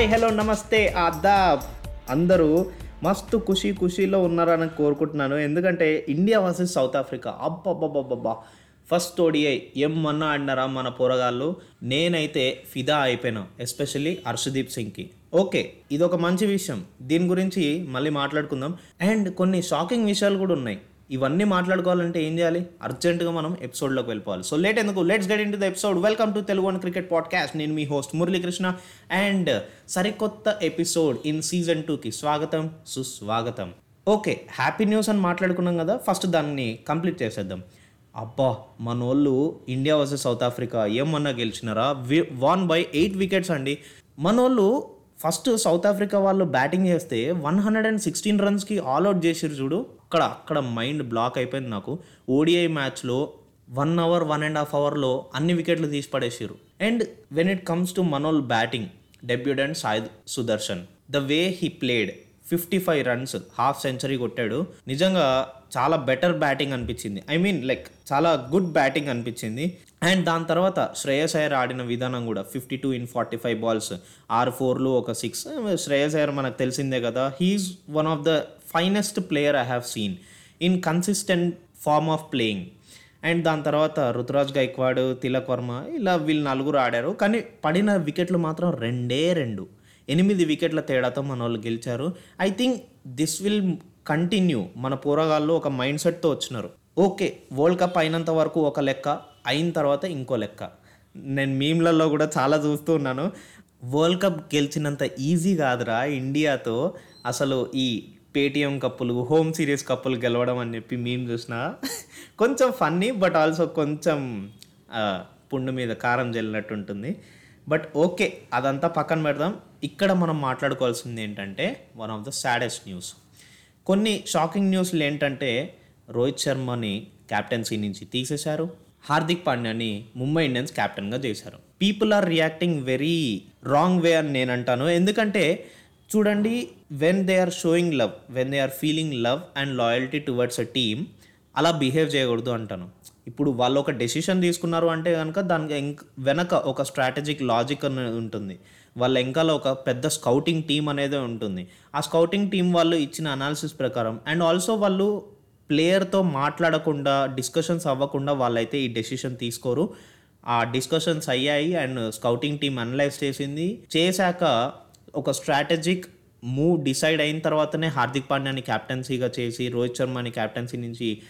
Hi hello నమస్తే ఆదాబ్. అందరూ మస్తు ఖుషి ఖుషీలో ఉన్నారని కోరుకుంటున్నాను. ఎందుకంటే ఇండియా వర్సెస్ సౌత్ ఆఫ్రికా. అబ్బబ్బబ్బబ్బబ్బా. ఫస్ట్ ఓడిఐ ఏమన్నా ఆడినారా మన పోరగాళ్ళు. నేనైతే ఫిదా అయిపోయాను ఎస్పెషల్లీ హర్షదీప్ సింగ్కి. ఓకే ఇది ఒక మంచి విషయం. దీని గురించి మళ్ళీ మాట్లాడుకుందాం. అండ్ కొన్ని షాకింగ్ విషయాలు కూడా ఉన్నాయి. ఇవన్నీ మాట్లాడుకోవాలంటే ఏం చేయాలి? అర్జెంటుగా మనం ఎపిసోడ్లోకి వెళ్ళిపోవాలి. సో లేట్ ఎందుకు? Let's get in to the episode welcome to Telugu and cricket podcast నేను మీ హోస్ట్ మురళీకృష్ణ. అండ్ సరికొత్త ఎపిసోడ్ ఇన్ సీజన్ టూకి స్వాగతం సుస్వాగతం. ఓకే హ్యాపీ న్యూస్ అని మాట్లాడుకున్నాం కదా. ఫస్ట్ దాన్ని కంప్లీట్ చేసేద్దాం. అబ్బా మనోళ్ళు ఇండియా వర్సెస్ సౌత్ ఆఫ్రికా ఏమన్నా గెలిచినారా? వన్ బై ఎయిట్ వికెట్స్ అండి. మన వాళ్ళు ఫస్ట్ సౌత్ ఆఫ్రికా వాళ్ళు బ్యాటింగ్ చేస్తే వన్ హండ్రెడ్ అండ్ సిక్స్టీన్ రన్స్కి ఆల్అవుట్ చేసిరు చూడు. అక్కడ అక్కడ మైండ్ బ్లాక్ అయిపోయింది నాకు. ఓడిఐ మ్యాచ్లో one hour one and half అవర్లో అన్ని వికెట్లు తీసి పడేసారు and when it comes to మనోల్ batting debutant Sai Sudharsan the way he played fifty five runs half century కొట్టాడు. నిజంగా చాలా బెటర్ బ్యాటింగ్ అనిపించింది. ఐ మీన్ లైక్ చాలా గుడ్ బ్యాటింగ్ అనిపించింది. అండ్ దాని తర్వాత శ్రేయస్ అయ్యర్ ఆడిన విధానం కూడా fifty two in forty five balls ఆరు ఫోర్లు ఒక సిక్స్ శ్రేయస్ అయ్యర్ మనకు తెలిసిందే కదా he's one of the finest player I have seen in consistent form of playing and దాని తర్వాత రుతురాజ్ గైక్వాడ్ తిలక్ వర్మ ఇలా వీళ్ళు నలుగురు ఆడారు. కానీ పడిన వికెట్లు మాత్రం రెండే రెండు. ఎనిమిది వికెట్ల తేడాతో మన వాళ్ళు గెలిచారు. I think this will continue మన పోరగాళ్ళు ఒక మైండ్ సెట్తో వచ్చినారు. ఓకే వరల్డ్ కప్ అయినంత వరకు ఒక లెక్క అయిన తర్వాత ఇంకో లెక్క. నేను మీమ్లలో కూడా చాలా చూస్తూ ఉన్నాను. వరల్డ్ కప్ గెలిచినంత ఈజీ కాదురా ఇండియాతో. అసలు ఈ పేటిఎం కప్పులు హోమ్ సిరీస్ కప్పులు గెలవడం అని చెప్పి మేము చూసిన కొంచెం ఫన్నీ బట్ ఆల్సో కొంచెం పుండు మీద కారం జల్లినట్టు ఉంటుంది. బట్ ఓకే అదంతా పక్కన పెడదాం. ఇక్కడ మనం మాట్లాడుకోవాల్సింది ఏంటంటే one of the saddest news కొన్ని షాకింగ్ న్యూస్లు ఏంటంటే రోహిత్ శర్మని క్యాప్టెన్సీ నుంచి తీసేశారు. హార్దిక్ పాండ్యాని ముంబై ఇండియన్స్ క్యాప్టెన్గా చేశారు. People are reacting very wrong way అని నేను అంటాను. ఎందుకంటే చూడండి when they are showing love when they are feeling love and loyalty towards a team అలా బిహేవ్ చేయకూడదు అంటాను. ఇప్పుడు వాళ్ళు ఒక డెసిషన్ తీసుకున్నారు అంటే కనుక దానికి వెనక ఒక స్ట్రాటజిక్ లాజిక్ అనేది ఉంటుంది. వాళ్ళ వెనకాల ఒక పెద్ద స్కౌటింగ్ టీం అనేది ఉంటుంది. ఆ స్కౌటింగ్ టీం వాళ్ళు ఇచ్చిన అనాలిసిస్ ప్రకారం అండ్ ఆల్సో వాళ్ళు ప్లేయర్తో మాట్లాడకుండా డిస్కషన్స్ అవ్వకుండా వాళ్ళైతే ఈ డెసిషన్ తీసుకోరు. ఆ డిస్కషన్స్ అయ్యాయి అండ్ స్కౌటింగ్ టీం అనలైజ్ చేసింది. చేశాక ఒక స్ట్రాటజిక్ మూవ్ డిసైడ్ అయిన తర్వాతనే హార్దిక్ పాండ్యాని క్యాప్టెన్సీగా చేసి రోహిత్ శర్మని క్యాప్టెన్సీ నుంచి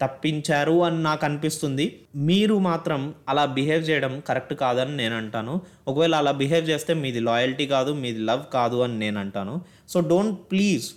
తప్పించారు అని నాకు అనిపిస్తుంది. మీరు మాత్రం అలా బిహేవ్ చేయడం కరెక్ట్ కాదని నేను అంటాను. ఒకవేళ అలా బిహేవ్ చేస్తే మీది లాయల్టీ కాదు మీది లవ్ కాదు అని నేను అంటాను. So don't please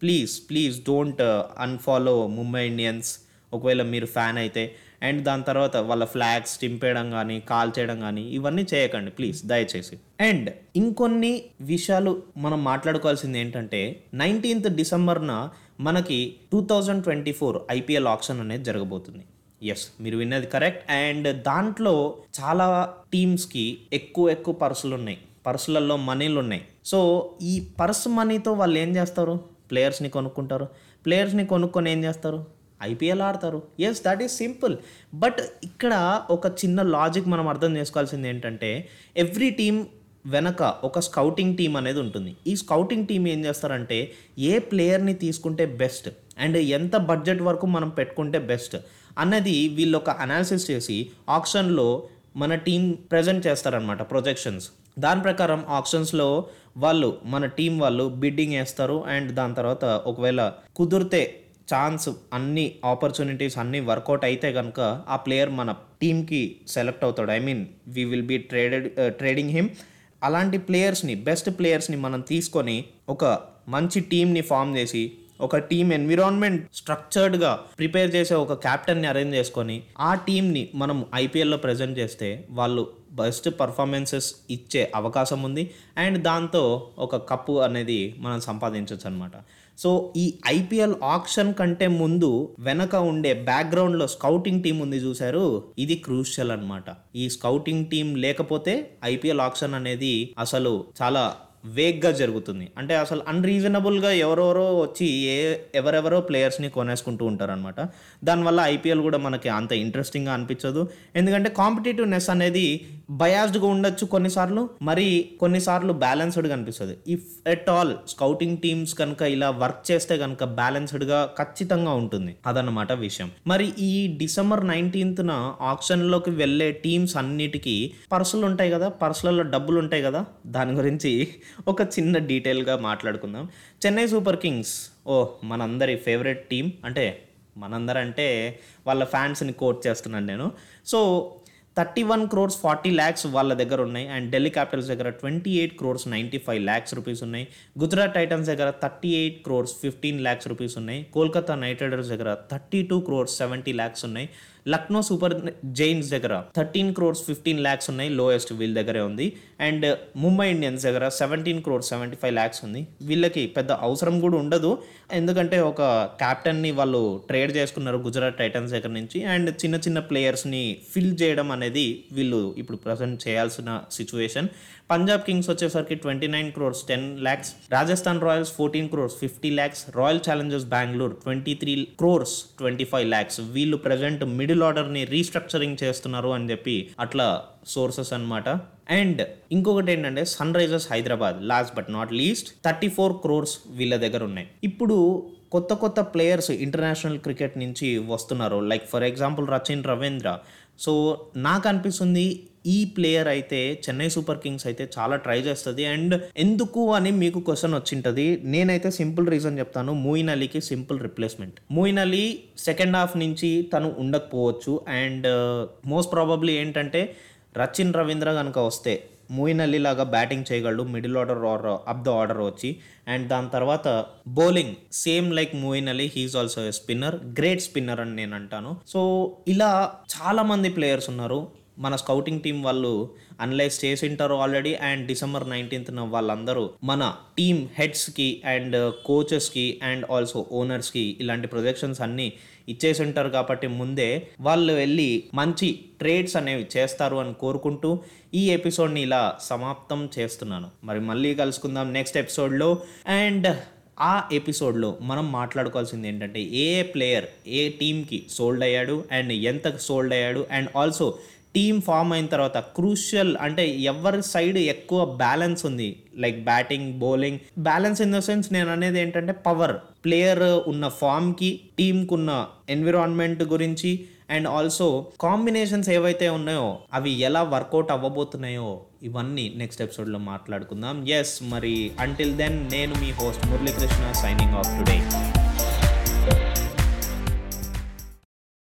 please please don't uh, unfollow Mumbai Indians. ఒకవేళ మీరు ఫ్యాన్ అయితే అండ్ దాని తర్వాత వాళ్ళ ఫ్లాగ్స్ టింపేయడం కానీ కాల్ చేయడం కానీ ఇవన్నీ చేయకండి ప్లీజ్ దయచేసి. అండ్ ఇంకొన్ని విషయాలు మనం మాట్లాడుకోవాల్సింది ఏంటంటే నైన్టీన్త్ డిసెంబర్న మనకి two thousand twenty four IPL auction అనేది జరగబోతుంది. ఎస్ మీరు విన్నది కరెక్ట్. అండ్ దాంట్లో చాలా టీమ్స్కి ఎక్కువ ఎక్కువ పర్సులు ఉన్నాయి. పర్సులలో మనీలు ఉన్నాయి. సో ఈ పర్స్ మనీతో వాళ్ళు ఏం చేస్తారు? ప్లేయర్స్ని కొనుక్కుంటారు. ప్లేయర్స్ని కొనుక్కొని ఏం చేస్తారు? ఐపీఎల్ ఆడతారు. Yes that is simple but ఇక్కడ ఒక చిన్న లాజిక్ మనం అర్థం చేసుకోవాల్సింది ఏంటంటే ఎవ్రీ టీమ్ వెనక ఒక స్కౌటింగ్ టీం అనేది ఉంటుంది. ఈ స్కౌటింగ్ టీం ఏం చేస్తారంటే ఏ ప్లేయర్ని తీసుకుంటే బెస్ట్ అండ్ ఎంత బడ్జెట్ వరకు మనం పెట్టుకుంటే బెస్ట్ అన్నది వీళ్ళు ఒక అనాలిసిస్ చేసి ఆప్షన్లో మన టీం ప్రజెంట్ చేస్తారనమాట ప్రొజెక్షన్స్ దాని ప్రకారం ఆప్షన్స్లో వాళ్ళు మన టీం వాళ్ళు బిడ్డింగ్ వేస్తారు అండ్ దాని తర్వాత ఒకవేళ కుదిరితే ఛాన్స్ అన్ని ఆపర్చునిటీస్ అన్ని వర్కౌట్ అయితే కనుక ఆ ప్లేయర్ మన టీంకి సెలెక్ట్ అవుతాడు. I mean we will be traded trading him అలాంటి ప్లేయర్స్ని బెస్ట్ ప్లేయర్స్ని మనం తీసుకొని ఒక మంచి టీంని ఫామ్ చేసి ఒక టీం ఎన్విరాన్మెంట్ స్ట్రక్చర్డ్గా ప్రిపేర్ చేసే ఒక క్యాప్టెన్ని అరేంజ్ చేసుకొని ఆ టీంని మనం ఐపీఎల్లో ప్రజెంట్ చేస్తే వాళ్ళు బెస్ట్ పర్ఫార్మెన్సెస్ ఇచ్చే అవకాశం ఉంది. అండ్ దాంతో ఒక కప్పు అనేది మనం సంపాదించవచ్చు అనమాట సో ఈ ఐపీఎల్ ఆప్షన్ కంటే ముందు వెనక ఉండే బ్యాక్గ్రౌండ్లో స్కౌటింగ్ టీం ఉంది చూసారు ఇది క్రూషియల్ అన్నమాట. ఈ స్కౌటింగ్ టీం లేకపోతే ఐపీఎల్ ఆప్షన్ అనేది అసలు చాలా వేగ్గా జరుగుతుంది. అంటే అసలు అన్రీజనబుల్గా ఎవరెవరో వచ్చి ఏ ఎవరెవరో ప్లేయర్స్ని కొనేసుకుంటూ ఉంటారనమాట దానివల్ల ఐపీఎల్ కూడా మనకి అంత ఇంట్రెస్టింగ్గా అనిపించదు. ఎందుకంటే కాంపిటేటివ్నెస్ అనేది బయాస్డ్గా ఉండొచ్చు కొన్నిసార్లు మరి కొన్నిసార్లు బ్యాలెన్స్డ్గా అనిపిస్తుంది. If at all scouting teams కనుక ఇలా వర్క్ చేస్తే కనుక బ్యాలెన్స్డ్గా ఖచ్చితంగా ఉంటుంది. అదనమాట విషయం. మరి ఈ డిసెంబర్ నైన్టీన్త్న ఆప్షన్లోకి వెళ్ళే టీమ్స్ అన్నిటికీ పర్సులు ఉంటాయి కదా పర్సులలో డబ్బులు ఉంటాయి కదా దాని గురించి ఒక చిన్న డీటెయిల్గా మాట్లాడుకుందాం. చెన్నై సూపర్ కింగ్స్ ఓ మనందరి ఫేవరెట్ టీం అంటే మనందరంటే వాళ్ళ ఫ్యాన్స్ని కోట్ చేస్తున్నాను నేను. So thirty one crores forty lakhs వాళ్ళ దగ్గర ఉన్నాయి. అండ్ ఢిల్లీ క్యాపిటల్స్ దగ్గర twenty eight crores ninety five lakhs rupees ఉన్నాయి. గుజరాత్ టైటన్స్ దగ్గర thirty eight crores fifteen lakhs rupees ఉన్నాయి. కోల్కతా నైట్ రైడర్స్ దగ్గర thirty two crores seventy lakhs ఉన్నాయి. లక్నో సూపర్ జైన్స్ దగ్గర థర్టీన్ క్రోర్స్ ఫిఫ్టీన్ ల్యాక్స్ ఉన్నాయి లోయెస్ట్ వీళ్ళ దగ్గరే ఉంది. అండ్ ముంబై ఇండియన్స్ దగ్గర seventeen crores seventy five lakhs ఉంది. వీళ్ళకి పెద్ద అవసరం కూడా ఉండదు. ఎందుకంటే ఒక క్యాప్టెన్ని వాళ్ళు ట్రేడ్ చేసుకున్నారు గుజరాత్ టైటన్స్ దగ్గర నుంచి. అండ్ చిన్న చిన్న ప్లేయర్స్ని ఫిల్ చేయడం అనేది వీళ్ళు ఇప్పుడు ప్రజెంట్ చేయాల్సిన సిచ్యువేషన్. పంజాబ్ కింగ్స్ వచ్చేసరికి twenty nine crores ten lakhs. Rajasthan Royals fourteen crores fifty lakhs. Royal Challengers Bengaluru twenty three crores twenty five lakhs. వీళ్ళు ప్రజెంట్ మిడిల్ ఆర్డర్ని రీస్ట్రక్చరింగ్ చేస్తున్నారు అని చెప్పి అట్లా సోర్సెస్ అన్నమాట. అండ్ ఇంకొకటి ఏంటంటే Sunrisers Hyderabad last but not least thirty four crores వీళ్ళ దగ్గర ఉన్నాయి. ఇప్పుడు కొత్త కొత్త ప్లేయర్స్ ఇంటర్నేషనల్ క్రికెట్ నుంచి వస్తున్నారు. Like for example Rachin Ravindra so నాకు అనిపిస్తుంది ఈ ప్లేయర్ అయితే చెన్నై సూపర్ కింగ్స్ అయితే చాలా ట్రై చేస్తుంది. అండ్ ఎందుకు అని మీకు క్వశ్చన్ వచ్చింటది. నేనైతే సింపుల్ రీజన్ చెప్తాను. Moeen అలీకి simple replacement Moeen Ali second half నుంచి తను ఉండకపోవచ్చు. అండ్ మోస్ట్ ప్రాబబ్లీ ఏంటంటే రచిన్ రవీంద్ర కనుక వస్తే మూయిన్ అలీ లాగా బ్యాటింగ్ చేయగలడు. Middle order or up the order వచ్చి. అండ్ దాని తర్వాత bowling same like Moeen Ali he's also spinner great spinner అని నేను అంటాను. సో ఇలా చాలా మంది ప్లేయర్స్ ఉన్నారు. మన స్కౌటింగ్ టీం వాళ్ళు అనలైజ్ చేసి ఉంటారు ఆల్రెడీ అండ్ డిసెంబర్ నైన్టీన్త్న వాళ్ళందరూ మన టీమ్ హెడ్స్కి అండ్ కోచెస్కి అండ్ ఆల్సో ఓనర్స్కి ఇలాంటి ప్రొజెక్షన్స్ అన్నీ ఇచ్చేసి ఉంటారు కాబట్టి ముందే వాళ్ళు వెళ్ళి మంచి ట్రేడ్స్ అనేవి చేస్తారు అని కోరుకుంటూ ఈ ఎపిసోడ్ని ఇలా సమాప్తం చేస్తున్నాను. మరి మళ్ళీ కలుసుకుందాం నెక్స్ట్ ఎపిసోడ్లో అండ్ ఆ ఎపిసోడ్లో మనం మాట్లాడుకోవాల్సింది ఏంటంటే ఏ ప్లేయర్ ఏ టీంకి సోల్డ్ అయ్యాడు అండ్ ఎంత సోల్డ్ అయ్యాడు అండ్ ఆల్సో టీమ్ ఫామ్ అయిన తర్వాత క్రూషియల్ అంటే ఎవరి సైడ్ ఎక్కువ బ్యాలెన్స్ ఉంది? Like batting bowling. Balance in the sense నేను అనేది ఏంటంటే పవర్. ప్లేయర్ ఉన్న ఫామ్కి టీంకి ఉన్న ఎన్విరాన్మెంట్ గురించి అండ్ ఆల్సో కాంబినేషన్స్ ఏవైతే ఉన్నాయో అవి ఎలా వర్కౌట్ అవ్వబోతున్నాయో ఇవన్నీ నెక్స్ట్ ఎపిసోడ్లో మాట్లాడుకుందాం. ఎస్ మరి అంటిల్ దెన్ నేను మీ host Muralikrishna signing off today